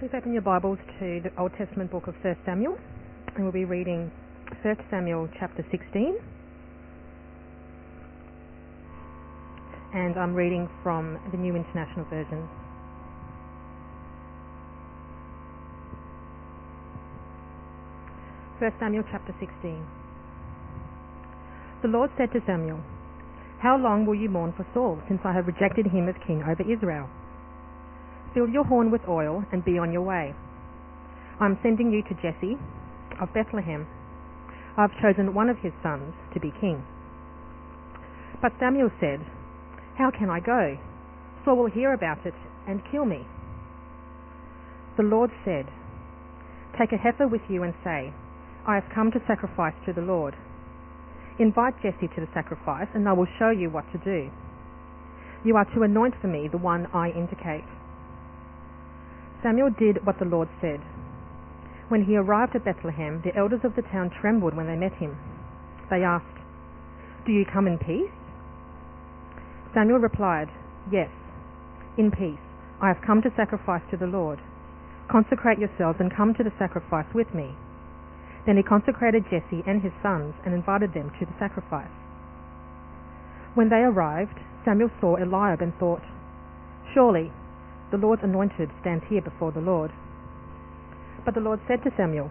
Please open your Bibles to the Old Testament book of 1 Samuel, and we'll be reading 1 Samuel chapter 16. And I'm reading from the New International Version. First Samuel chapter 16. The Lord said to Samuel, How long will you mourn for Saul, since I have rejected him as king over Israel? Fill your horn with oil and be on your way. I am sending you to Jesse of Bethlehem. I have chosen one of his sons to be king. But Samuel said, How can I go? Saul will hear about it and kill me. The Lord said, Take a heifer with you and say, I have come to sacrifice to the Lord. Invite Jesse to the sacrifice, and I will show you what to do. You are to anoint for me the one I indicate. Samuel did what the Lord said. When he arrived at Bethlehem, the elders of the town trembled when they met him. They asked, Do you come in peace? Samuel replied, Yes, in peace. I have come to sacrifice to the Lord. Consecrate yourselves and come to the sacrifice with me. Then he consecrated Jesse and his sons and invited them to the sacrifice. When they arrived, Samuel saw Eliab and thought, Surely the Lord's anointed stands here before the Lord. But the Lord said to Samuel,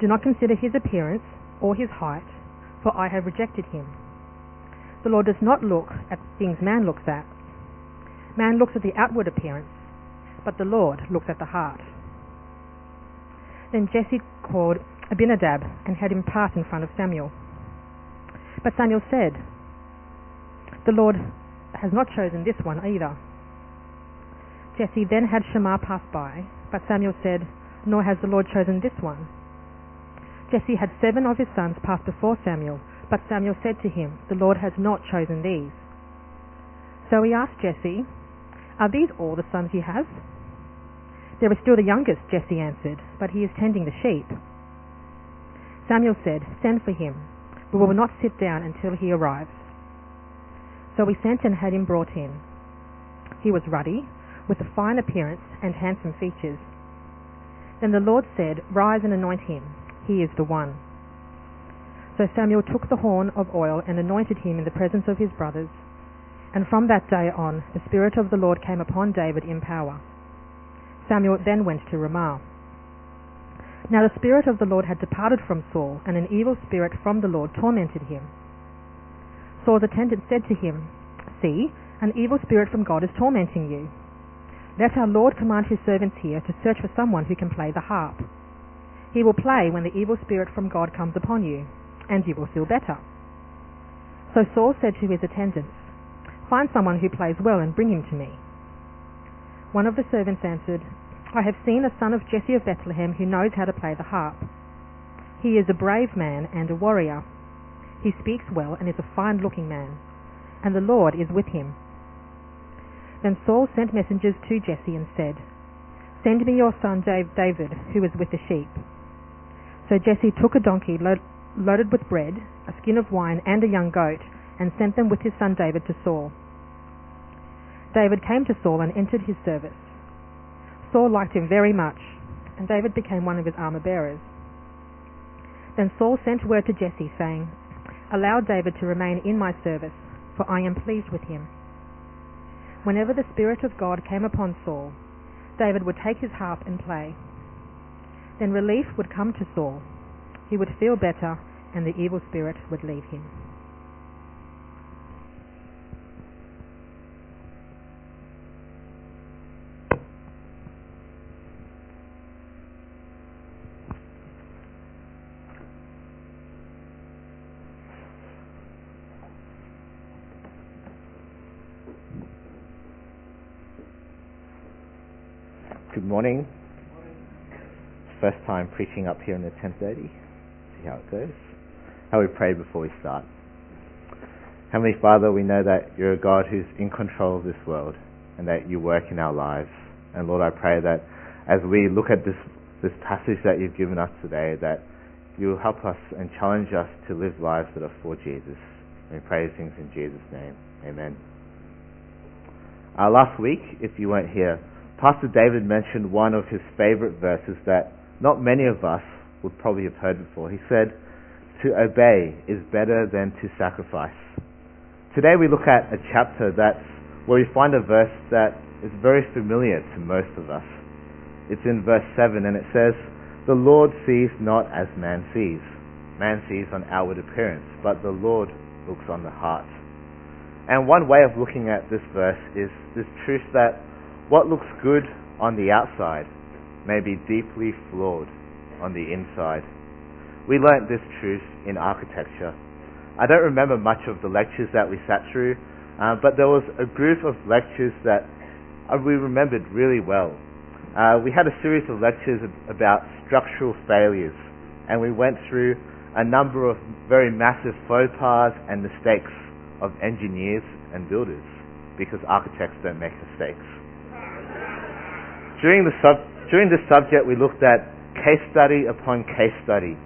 Do not consider his appearance or his height, for I have rejected him. The Lord does not look at things man looks at. Man looks at the outward appearance, but the Lord looks at the heart. Then Jesse called Abinadab and had him pass in front of Samuel. But Samuel said, The Lord has not chosen this one either. Jesse then had Shammah pass by, but Samuel said, Nor has the Lord chosen this one. Jesse had seven of his sons pass before Samuel, but Samuel said to him, The Lord has not chosen these. So he asked Jesse, Are these all the sons you have? There is still the youngest, Jesse answered, but he is tending the sheep. Samuel said, Send for him. We will not sit down until he arrives. So we sent and had him brought in. He was ruddy, with a fine appearance and handsome features. Then the Lord said, Rise and anoint him. He is the one. So Samuel took the horn of oil and anointed him in the presence of his brothers. And from that day on, the Spirit of the Lord came upon David in power. Samuel then went to Ramah. Now the Spirit of the Lord had departed from Saul, and an evil spirit from the Lord tormented him. Saul's attendant said to him, See, an evil spirit from God is tormenting you. Let our Lord command his servants here to search for someone who can play the harp. He will play when the evil spirit from God comes upon you, and you will feel better. So Saul said to his attendants, Find someone who plays well and bring him to me. One of the servants answered, I have seen a son of Jesse of Bethlehem who knows how to play the harp. He is a brave man and a warrior. He speaks well and is a fine looking man, and the Lord is with him. Then Saul sent messengers to Jesse and said, Send me your son David, who is with the sheep. So Jesse took a donkey loaded with bread, a skin of wine, and a young goat, and sent them with his son David to Saul. David came to Saul and entered his service. Saul liked him very much, and David became one of his armor bearers. Then Saul sent word to Jesse, saying, Allow David to remain in my service, for I am pleased with him. Whenever the Spirit of God came upon Saul, David would take his harp and play. Then relief would come to Saul. He would feel better, and the evil spirit would leave him. Good morning. First time preaching up here in the 1030. See how it goes. How we pray before we start. Heavenly Father, we know that you're a God who's in control of this world and that you work in our lives. And Lord, I pray that as we look at this, this passage that you've given us today, that you will help us and challenge us to live lives that are for Jesus. And we pray things in Jesus' name. Amen. Uh, last week, if you weren't here, Pastor David mentioned one of his favorite verses that not many of us would probably have heard before. He said, To obey is better than to sacrifice. Today we look at a chapter that's where we find a verse that is very familiar to most of us. It's in verse 7 and it says, The Lord sees not as man sees. Man sees on outward appearance, but the Lord looks on the heart. And one way of looking at this verse is this truth that what looks good on the outside may be deeply flawed on the inside. We learnt this truth in architecture. I don't remember much of the lectures that we sat through, uh, but there was a group of lectures that uh, we remembered really well. Uh, we had a series of lectures about structural failures, and we went through a number of very massive faux pas and mistakes of engineers and builders, because architects don't make mistakes. During, the sub, during this subject, we looked at case study upon case study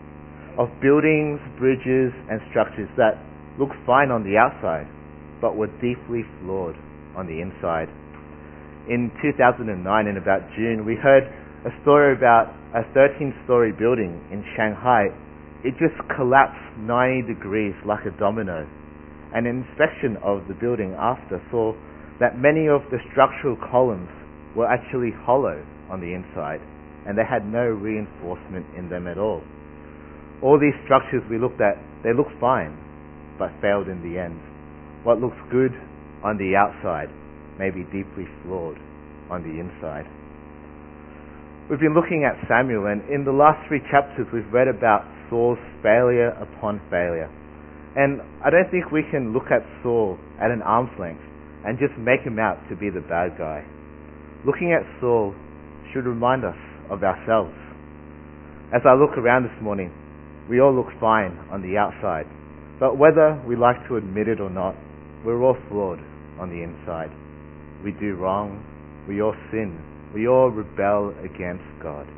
of buildings, bridges, and structures that looked fine on the outside, but were deeply flawed on the inside. In 2009, in about June, we heard a story about a 13-story building in Shanghai. It just collapsed 90 degrees like a domino. An inspection of the building after saw that many of the structural columns were actually hollow on the inside and they had no reinforcement in them at all. All these structures we looked at, they looked fine, but failed in the end. What looks good on the outside may be deeply flawed on the inside. We've been looking at Samuel, and in the last three chapters, we've read about Saul's failure upon failure. And I don't think we can look at Saul at an arm's length and just make him out to be the bad guy. Looking at Saul should remind us of ourselves. As I look around this morning, we all look fine on the outside, but whether we like to admit it or not, we're all flawed on the inside. We do wrong, we all sin, we all rebel against God.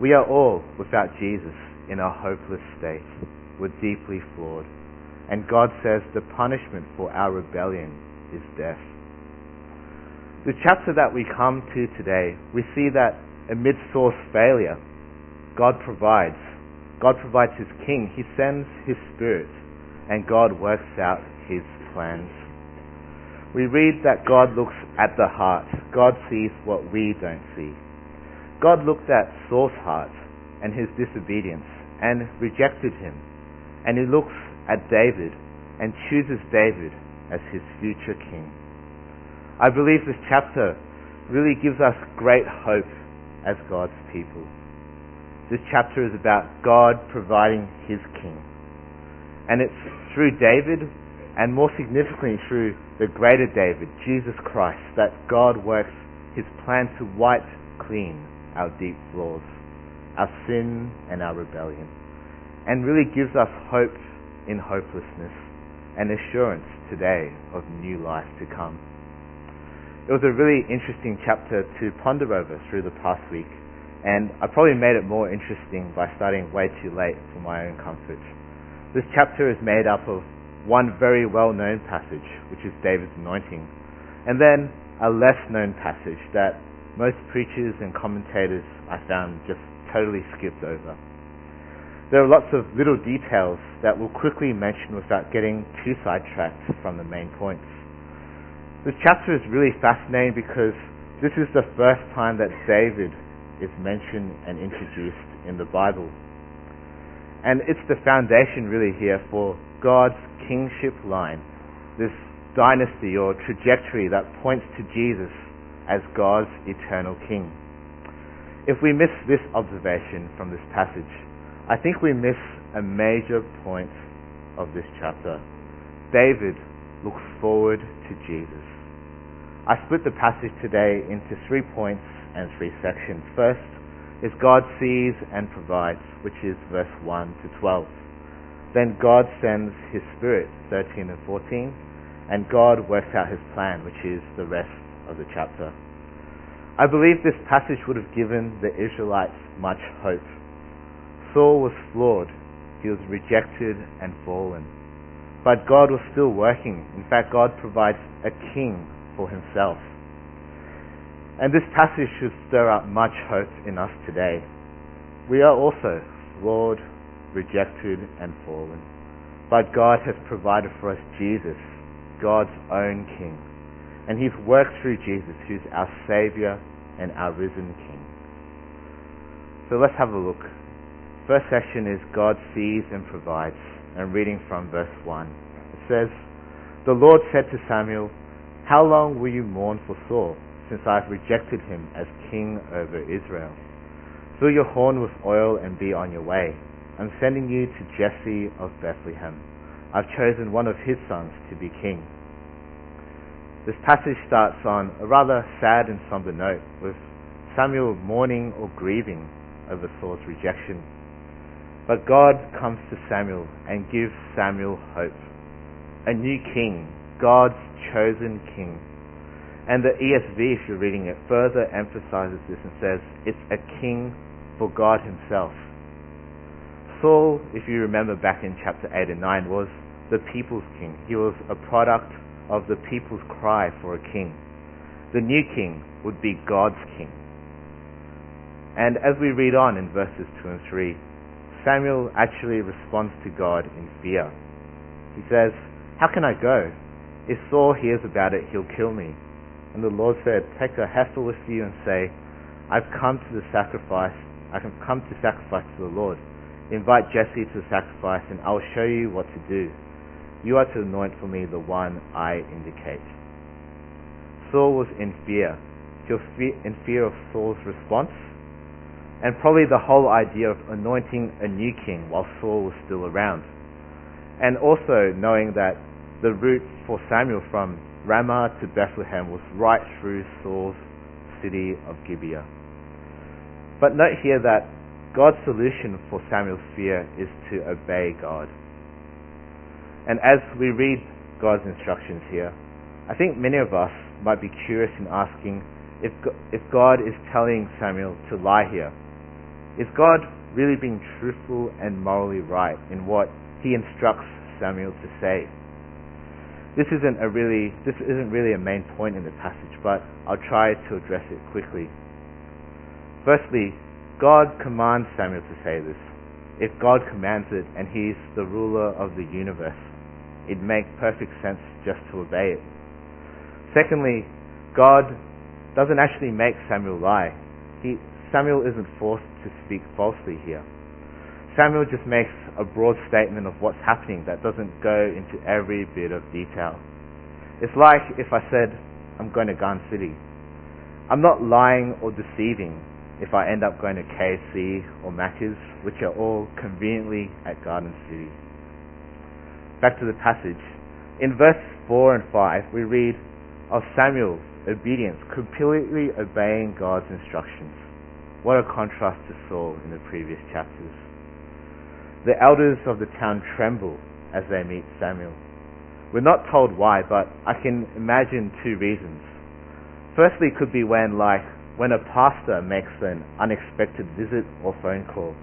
We are all, without Jesus, in a hopeless state. We're deeply flawed. And God says the punishment for our rebellion is death. The chapter that we come to today, we see that amid Saul's failure, God provides. God provides his king. He sends his spirit, and God works out his plans. We read that God looks at the heart. God sees what we don't see. God looked at Saul's heart and his disobedience and rejected him. And he looks at David and chooses David as his future king. I believe this chapter really gives us great hope as God's people. This chapter is about God providing his king. And it's through David, and more significantly through the greater David, Jesus Christ, that God works his plan to wipe clean our deep flaws, our sin and our rebellion, and really gives us hope in hopelessness and assurance today of new life to come. It was a really interesting chapter to ponder over through the past week, and I probably made it more interesting by starting way too late for my own comfort. This chapter is made up of one very well-known passage, which is David's anointing, and then a less-known passage that most preachers and commentators I found just totally skipped over. There are lots of little details that we'll quickly mention without getting too sidetracked from the main points. This chapter is really fascinating because this is the first time that David is mentioned and introduced in the Bible. And it's the foundation really here for God's kingship line, this dynasty or trajectory that points to Jesus as God's eternal king. If we miss this observation from this passage, I think we miss a major point of this chapter. David looks forward to Jesus. I split the passage today into three points and three sections. First is God sees and provides, which is verse 1 to 12. Then God sends his spirit, 13 and 14, and God works out his plan, which is the rest of the chapter. I believe this passage would have given the Israelites much hope. Saul was flawed. He was rejected and fallen. But God was still working. In fact, God provides a king for himself. And this passage should stir up much hope in us today. We are also flawed, rejected, and fallen. But God has provided for us Jesus, God's own King. And He's worked through Jesus, who's our Saviour and our risen King. So let's have a look. First section is God sees and provides. And reading from verse 1. It says, The Lord said to Samuel, How long will you mourn for Saul, since I have rejected him as king over Israel? Fill your horn with oil and be on your way. I'm sending you to Jesse of Bethlehem. I've chosen one of his sons to be king. This passage starts on a rather sad and somber note, with Samuel mourning or grieving over Saul's rejection. But God comes to Samuel and gives Samuel hope. A new king, God's chosen king. And the ESV, if you're reading it, further emphasizes this and says it's a king for God himself. Saul, if you remember back in chapter 8 and 9, was the people's king. He was a product of the people's cry for a king. The new king would be God's king. And as we read on in verses 2 and 3, Samuel actually responds to God in fear. He says, How can I go? If Saul hears about it, he'll kill me. And the Lord said, Take a heifer with you and say, I've come to the sacrifice. I have come to sacrifice to the Lord. Invite Jesse to the sacrifice, and I'll show you what to do. You are to anoint for me the one I indicate. Saul was in fear. He was in fear of Saul's response, and probably the whole idea of anointing a new king while Saul was still around. And also knowing that the route for Samuel from Ramah to Bethlehem was right through Saul's city of Gibeah. But note here that God's solution for Samuel's fear is to obey God. And as we read God's instructions here, I think many of us might be curious in asking if, if God is telling Samuel to lie here. Is God really being truthful and morally right in what he instructs Samuel to say? This isn't a really this isn't really a main point in the passage, but I'll try to address it quickly. Firstly, God commands Samuel to say this. If God commands it and he's the ruler of the universe, it makes perfect sense just to obey it. Secondly, God doesn't actually make Samuel lie. He, Samuel isn't forced to speak falsely here. Samuel just makes a broad statement of what's happening that doesn't go into every bit of detail. It's like if I said, I'm going to Garden City. I'm not lying or deceiving if I end up going to KFC or Macca's, which are all conveniently at Garden City. Back to the passage. In verse 4 and 5, we read of Samuel's obedience, completely obeying God's instructions. What a contrast to Saul in the previous chapters. The elders of the town tremble as they meet Samuel. We're not told why, but I can imagine two reasons. Firstly, could be when, like, when a pastor makes an unexpected visit or phone call,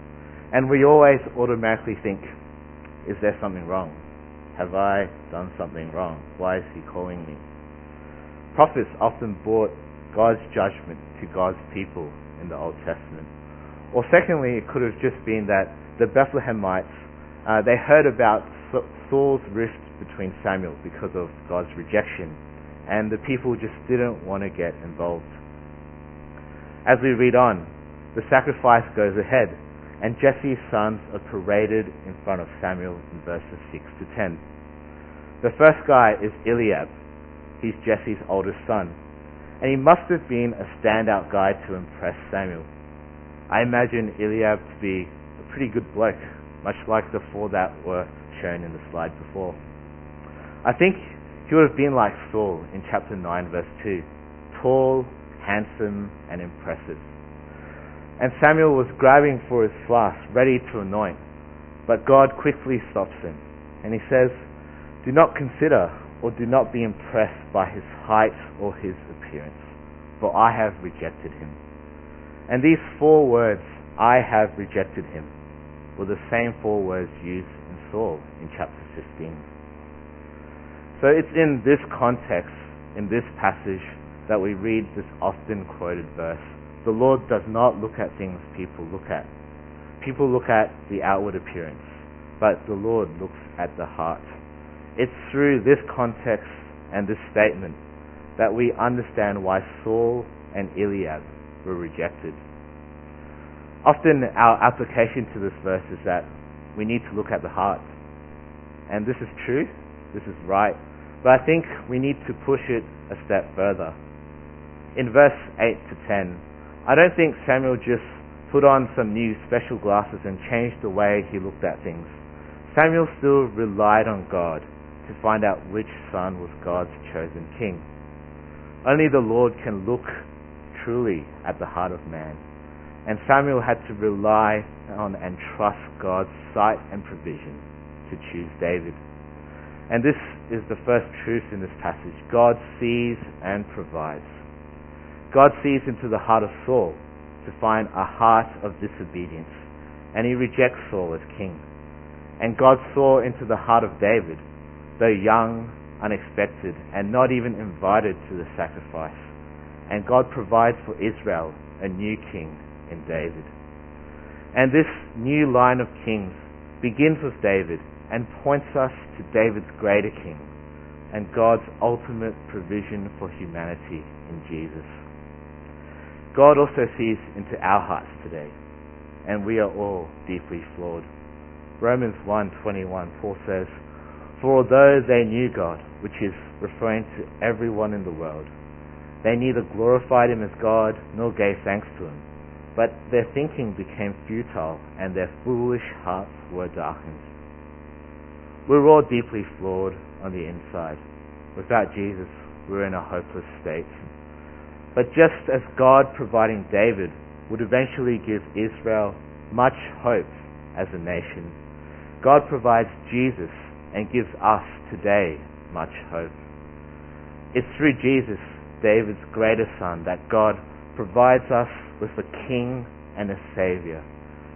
and we always automatically think, is there something wrong? Have I done something wrong? Why is he calling me? Prophets often brought God's judgment to God's people in the Old Testament. Or secondly, it could have just been that the Bethlehemites, uh, they heard about Saul's rift between Samuel because of God's rejection, and the people just didn't want to get involved. As we read on, the sacrifice goes ahead, and Jesse's sons are paraded in front of Samuel in verses 6 to 10. The first guy is Eliab. He's Jesse's oldest son, and he must have been a standout guy to impress Samuel. I imagine Eliab to be a pretty good bloke, much like the four that were shown in the slide before. I think he would have been like Saul in chapter 9 verse 2, tall, handsome, and impressive. And Samuel was grabbing for his flask, ready to anoint, but God quickly stops him, and he says, Do not consider or do not be impressed by his height or his appearance, for I have rejected him. And these four words, I have rejected him, were the same four words used in Saul in chapter 15. So it's in this context, in this passage, that we read this often quoted verse. The Lord does not look at things people look at. People look at the outward appearance, but the Lord looks at the heart. It's through this context and this statement that we understand why Saul and Eliab were rejected. Often our application to this verse is that we need to look at the heart. And this is true, this is right, but I think we need to push it a step further. In verse 8 to 10, I don't think Samuel just put on some new special glasses and changed the way he looked at things. Samuel still relied on God to find out which son was God's chosen king. Only the Lord can look truly at the heart of man. And Samuel had to rely on and trust God's sight and provision to choose David. And this is the first truth in this passage. God sees and provides. God sees into the heart of Saul to find a heart of disobedience, and he rejects Saul as king. And God saw into the heart of David, though young, unexpected, and not even invited to the sacrifice. And God provides for Israel a new king in David. And this new line of kings begins with David and points us to David's greater king and God's ultimate provision for humanity in Jesus. God also sees into our hearts today, and we are all deeply flawed. Romans 1:21 Paul says, "For although they knew God, which is referring to everyone in the world, they neither glorified him as God nor gave thanks to him, but their thinking became futile and their foolish hearts were darkened." We're all deeply flawed on the inside. Without Jesus, we're in a hopeless state. But just as God providing David would eventually give Israel much hope as a nation, God provides Jesus and gives us today much hope. It's through Jesus, David's greatest son, that God provides us with a king and a savior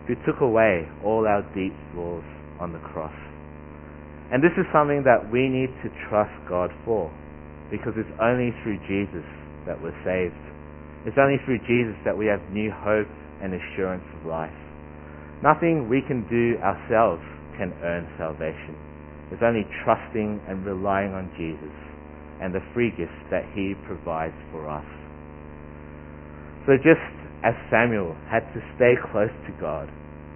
who took away all our deep flaws on the cross. And this is something that we need to trust God for because it's only through Jesus that we're saved. It's only through Jesus that we have new hope and assurance of life. Nothing we can do ourselves can earn salvation. It's only trusting and relying on Jesus and the free gifts that he provides for us. So just as Samuel had to stay close to God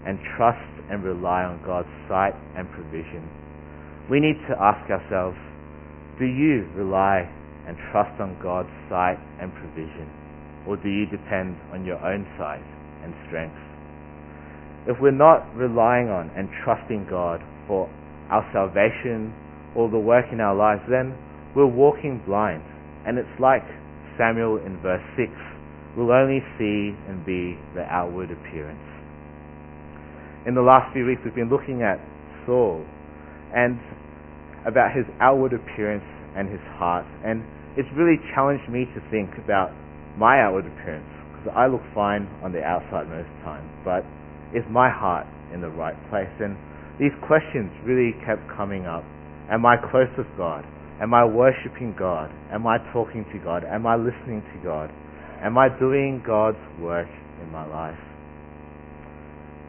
and trust and rely on God's sight and provision, we need to ask ourselves, do you rely and trust on God's sight and provision? Or do you depend on your own sight and strength? If we're not relying on and trusting God for our salvation or the work in our lives, then we're walking blind. And it's like Samuel in verse 6 We'll only see and be the outward appearance. In the last few weeks, we've been looking at Saul and about his outward appearance and his heart. And it's really challenged me to think about my outward appearance because I look fine on the outside most times, but is my heart in the right place? And these questions really kept coming up. Am I close with God? Am I worshipping God? Am I talking to God? Am I listening to God? Am I doing God's work in my life?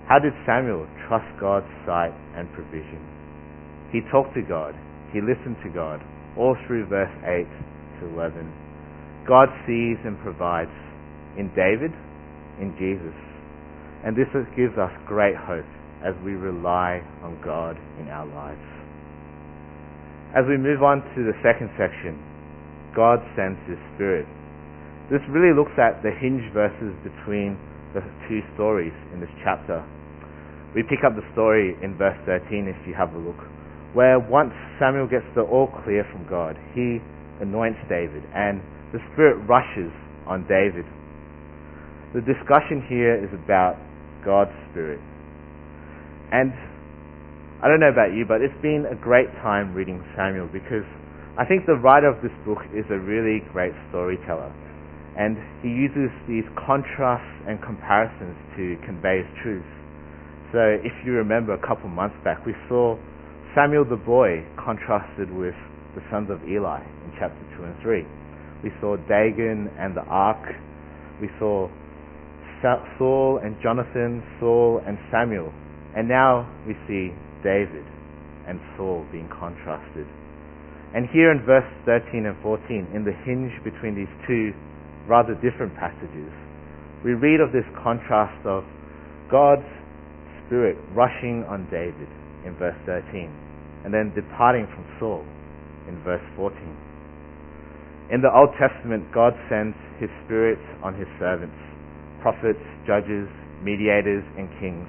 How did Samuel trust God's sight and provision? He talked to God. He listened to God all through verse 8 to 11. God sees and provides in David, in Jesus. And this gives us great hope as we rely on God in our lives. As we move on to the second section, God sends His Spirit. This really looks at the hinge verses between the two stories in this chapter. We pick up the story in verse 13 if you have a look, where once Samuel gets the all clear from God, he anoints David and the Spirit rushes on David. The discussion here is about God's Spirit. And I don't know about you, but it's been a great time reading Samuel because I think the writer of this book is a really great storyteller. And he uses these contrasts and comparisons to convey his truth. So if you remember a couple months back, we saw Samuel the boy contrasted with the sons of Eli in chapter 2 and 3. We saw Dagon and the ark, we saw Saul and Jonathan, Saul and Samuel, and now we see David and Saul being contrasted. And here in verse 13 and 14, in the hinge between these two rather different passages, we read of this contrast of God's Spirit rushing on David in verse 13, and then departing from Saul in verse 14. In the Old Testament, God sends His Spirit on His servants, prophets, judges, mediators, and kings.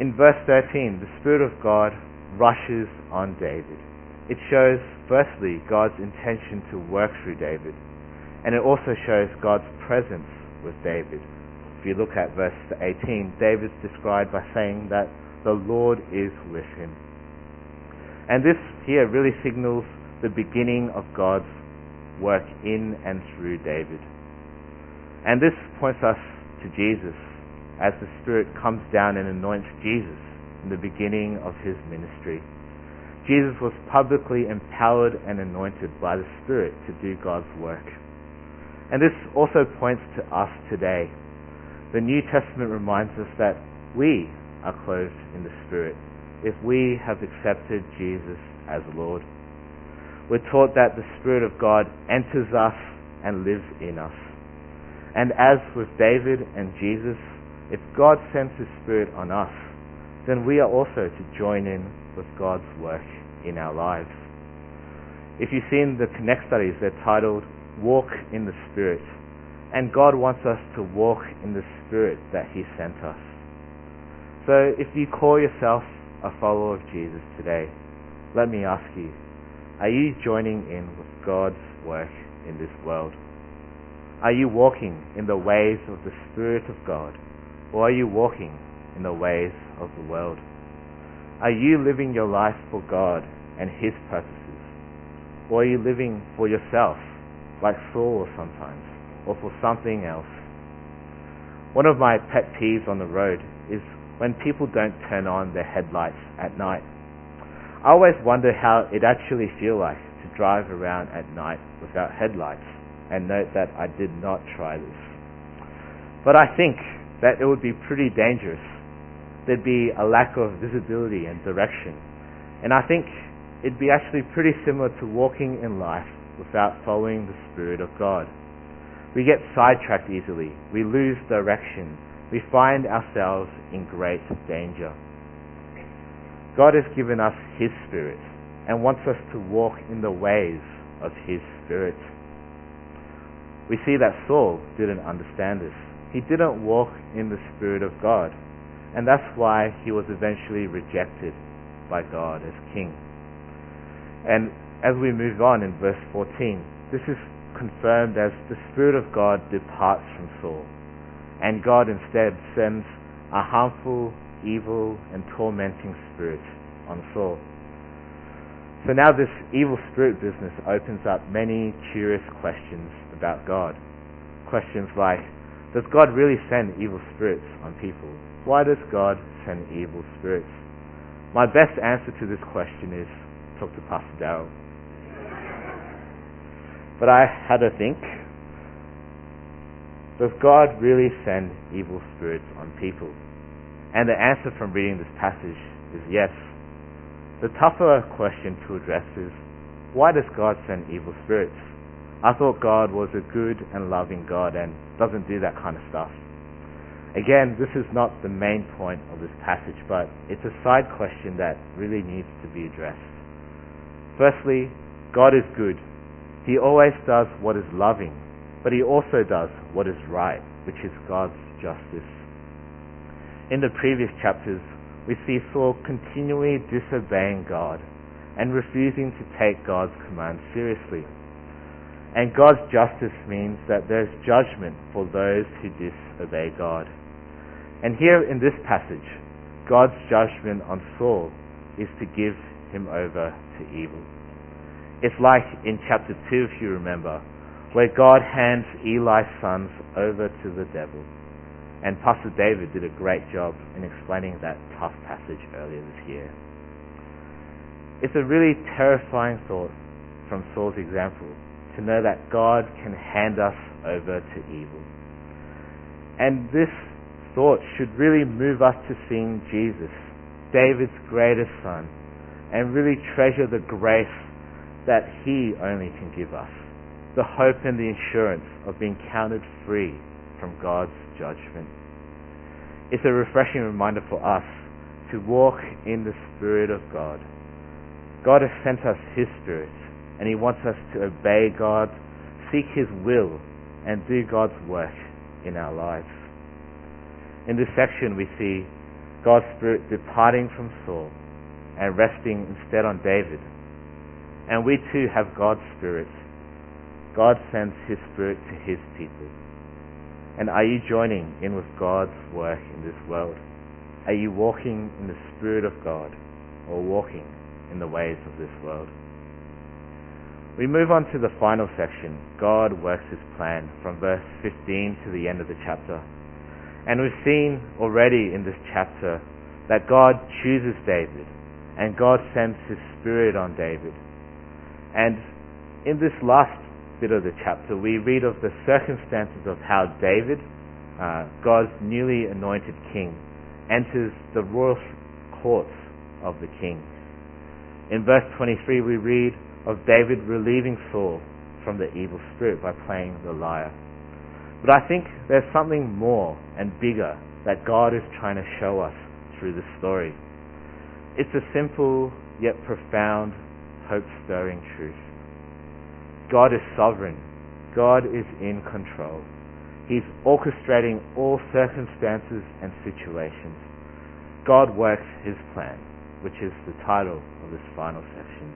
In verse 13, the Spirit of God rushes on David. It shows, firstly, God's intention to work through David, and it also shows God's presence with David. If you look at verse 18, David's described by saying that the Lord is with him. And this here really signals the beginning of God's work in and through David. And this points us to Jesus as the Spirit comes down and anoints Jesus in the beginning of his ministry. Jesus was publicly empowered and anointed by the Spirit to do God's work. And this also points to us today. The New Testament reminds us that we are clothed in the Spirit if we have accepted Jesus as Lord. We're taught that the Spirit of God enters us and lives in us. And as with David and Jesus, if God sends His Spirit on us, then we are also to join in with God's work in our lives. If you've seen the Connect studies, they're titled Walk in the Spirit. And God wants us to walk in the Spirit that He sent us. So if you call yourself a follower of Jesus today, let me ask you, are you joining in with God's work in this world? Are you walking in the ways of the Spirit of God, or are you walking in the ways of the world? Are you living your life for God and His purposes, or are you living for yourself, like Saul sometimes, or for something else? One of my pet peeves on the road is when people don't turn on their headlights at night. I always wonder how it actually feels like to drive around at night without headlights and note that I did not try this. But I think that it would be pretty dangerous. There'd be a lack of visibility and direction. And I think it'd be actually pretty similar to walking in life without following the Spirit of God. We get sidetracked easily. We lose direction we find ourselves in great danger. God has given us His Spirit and wants us to walk in the ways of His Spirit. We see that Saul didn't understand this. He didn't walk in the Spirit of God, and that's why he was eventually rejected by God as king. And as we move on in verse 14, this is confirmed as the Spirit of God departs from Saul and God instead sends a harmful, evil, and tormenting spirit on Saul. So now this evil spirit business opens up many curious questions about God. Questions like, does God really send evil spirits on people? Why does God send evil spirits? My best answer to this question is talk to Pastor Darrell. But I had to think does God really send evil spirits on people? And the answer from reading this passage is yes. The tougher question to address is, why does God send evil spirits? I thought God was a good and loving God and doesn't do that kind of stuff. Again, this is not the main point of this passage, but it's a side question that really needs to be addressed. Firstly, God is good. He always does what is loving but he also does what is right, which is God's justice. In the previous chapters, we see Saul continually disobeying God and refusing to take God's command seriously. And God's justice means that there's judgment for those who disobey God. And here in this passage, God's judgment on Saul is to give him over to evil. It's like in chapter 2, if you remember, where God hands Eli's sons over to the devil. And Pastor David did a great job in explaining that tough passage earlier this year. It's a really terrifying thought from Saul's example. To know that God can hand us over to evil. And this thought should really move us to seeing Jesus, David's greatest son, and really treasure the grace that he only can give us, the hope and the assurance of being counted free from God's judgment. It's a refreshing reminder for us to walk in the Spirit of God. God has sent us His Spirit, and He wants us to obey God, seek His will, and do God's work in our lives. In this section, we see God's Spirit departing from Saul and resting instead on David. And we too have God's Spirit. God sends His Spirit to His people. And are you joining in with God's work in this world? Are you walking in the Spirit of God or walking in the ways of this world? We move on to the final section. God works His plan from verse 15 to the end of the chapter. And we've seen already in this chapter that God chooses David and God sends His Spirit on David. And in this last bit of the chapter, we read of the circumstances of how David, uh, God's newly anointed king, enters the royal courts of the king. In verse 23, we read of David relieving Saul from the evil spirit by playing the lyre. But I think there's something more and bigger that God is trying to show us through this story. It's a simple yet profound, hope stirring truth. God is sovereign. God is in control. He's orchestrating all circumstances and situations. God works his plan, which is the title of this final section.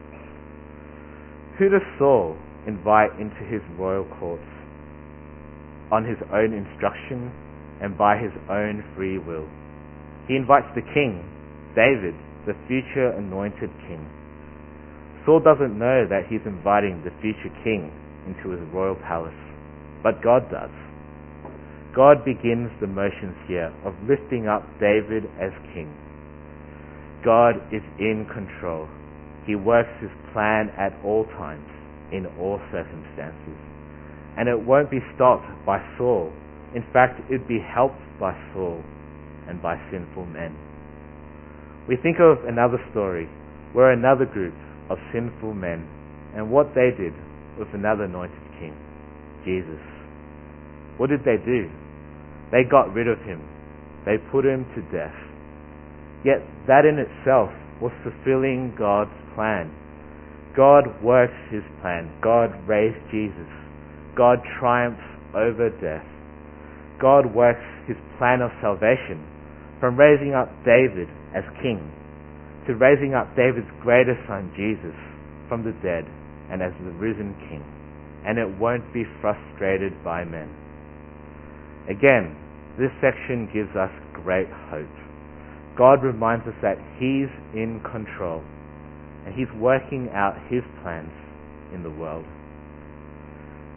Who does Saul invite into his royal courts? on his own instruction and by his own free will. He invites the king, David, the future anointed king. Saul doesn't know that he's inviting the future king into his royal palace, but God does. God begins the motions here of lifting up David as king. God is in control. He works his plan at all times, in all circumstances and it won't be stopped by Saul. In fact, it'd be helped by Saul and by sinful men. We think of another story where another group of sinful men and what they did with another anointed king, Jesus. What did they do? They got rid of him. They put him to death. Yet that in itself was fulfilling God's plan. God works his plan. God raised Jesus God triumphs over death. God works his plan of salvation from raising up David as king to raising up David's greatest son, Jesus, from the dead and as the risen king. And it won't be frustrated by men. Again, this section gives us great hope. God reminds us that He's in control and He's working out His plans in the world.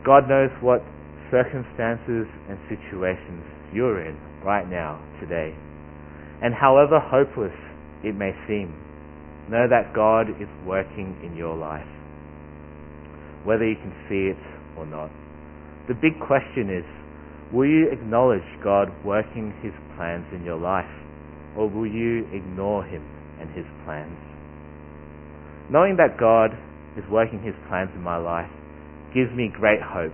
God knows what circumstances and situations you're in right now, today. And however hopeless it may seem, know that God is working in your life, whether you can see it or not. The big question is, will you acknowledge God working His plans in your life, or will you ignore Him and His plans? Knowing that God is working His plans in my life gives me great hope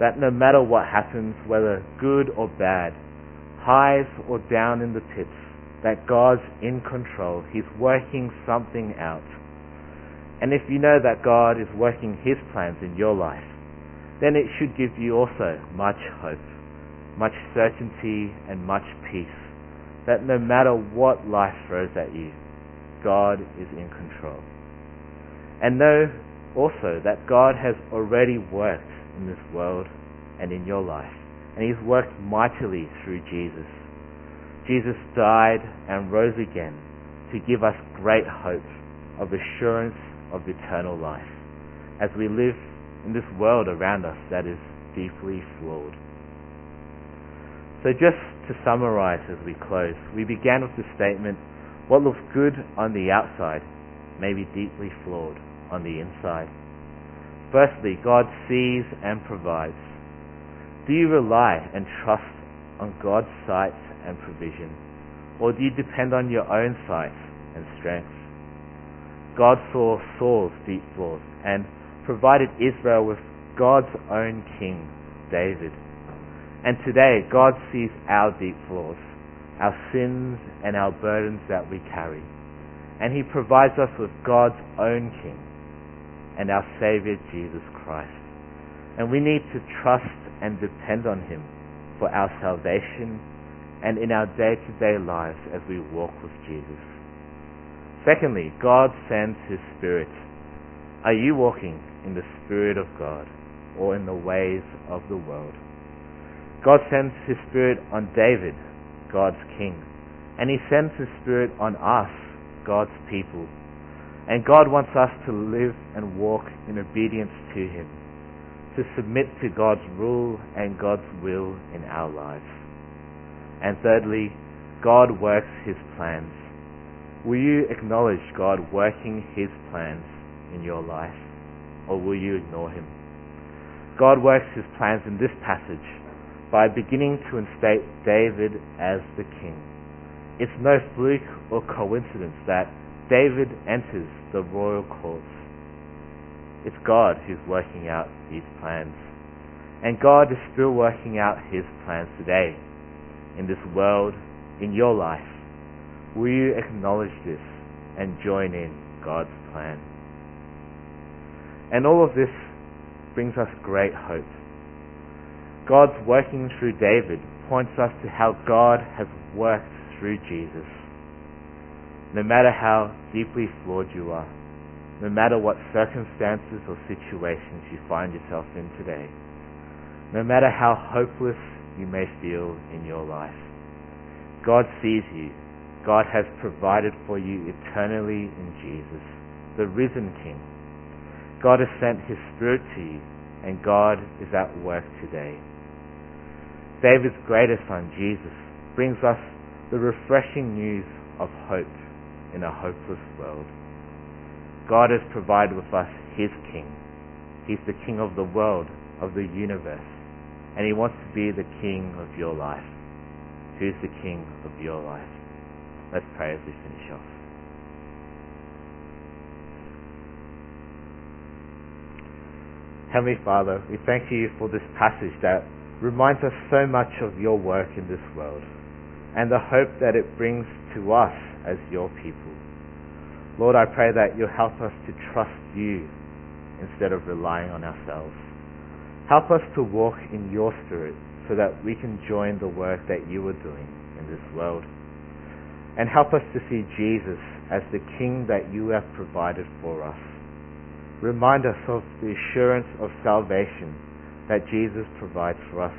that no matter what happens, whether good or bad, highs or down in the pits, that God's in control. He's working something out. And if you know that God is working His plans in your life, then it should give you also much hope, much certainty, and much peace that no matter what life throws at you, God is in control. And know also that God has already worked in this world and in your life. And He's worked mightily through Jesus. Jesus died and rose again to give us great hope of assurance of eternal life as we live in this world around us that is deeply flawed. So just to summarize as we close, we began with the statement, what looks good on the outside may be deeply flawed on the inside. Firstly, God sees and provides. Do you rely and trust on God's sight and provision? Or do you depend on your own sight and strength? God saw Saul's deep flaws and provided Israel with God's own king, David. And today, God sees our deep flaws, our sins and our burdens that we carry. And He provides us with God's own King and our Savior, Jesus Christ. And we need to trust and depend on Him for our salvation and in our day-to-day lives as we walk with Jesus. Secondly, God sends His Spirit. Are you walking in the Spirit of God or in the ways of the world? God sends His Spirit on David, God's King, and He sends His Spirit on us, God's people. And God wants us to live and walk in obedience to Him to submit to God's rule and God's will in our lives. And thirdly, God works His plans. Will you acknowledge God working His plans in your life? Or will you ignore Him? God works His plans in this passage by beginning to instate David as the king. It's no fluke or coincidence that David enters the royal courts it's God who's working out these plans. And God is still working out his plans today in this world, in your life. Will you acknowledge this and join in God's plan? And all of this brings us great hope. God's working through David points us to how God has worked through Jesus. No matter how deeply flawed you are, no matter what circumstances or situations you find yourself in today, no matter how hopeless you may feel in your life. God sees you. God has provided for you eternally in Jesus, the risen King. God has sent His Spirit to you, and God is at work today. David's greatest son, Jesus, brings us the refreshing news of hope in a hopeless world. God has provided with us His King. He's the King of the world, of the universe. And He wants to be the King of your life. Who's the King of your life? Let's pray as we finish off. Heavenly Father, we thank you for this passage that reminds us so much of your work in this world and the hope that it brings to us as your people. Lord, I pray that you'll help us to trust you instead of relying on ourselves. Help us to walk in your spirit so that we can join the work that you are doing in this world. And help us to see Jesus as the King that you have provided for us. Remind us of the assurance of salvation that Jesus provides for us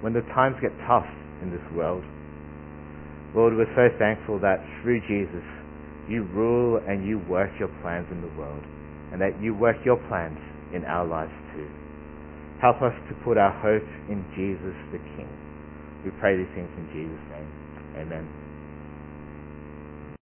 when the times get tough in this world. Lord, we're so thankful that through Jesus you rule and you work your plans in the world, and that you work your plans in our lives too. Help us to put our hope in Jesus the King. We pray these things in Jesus' name. Amen.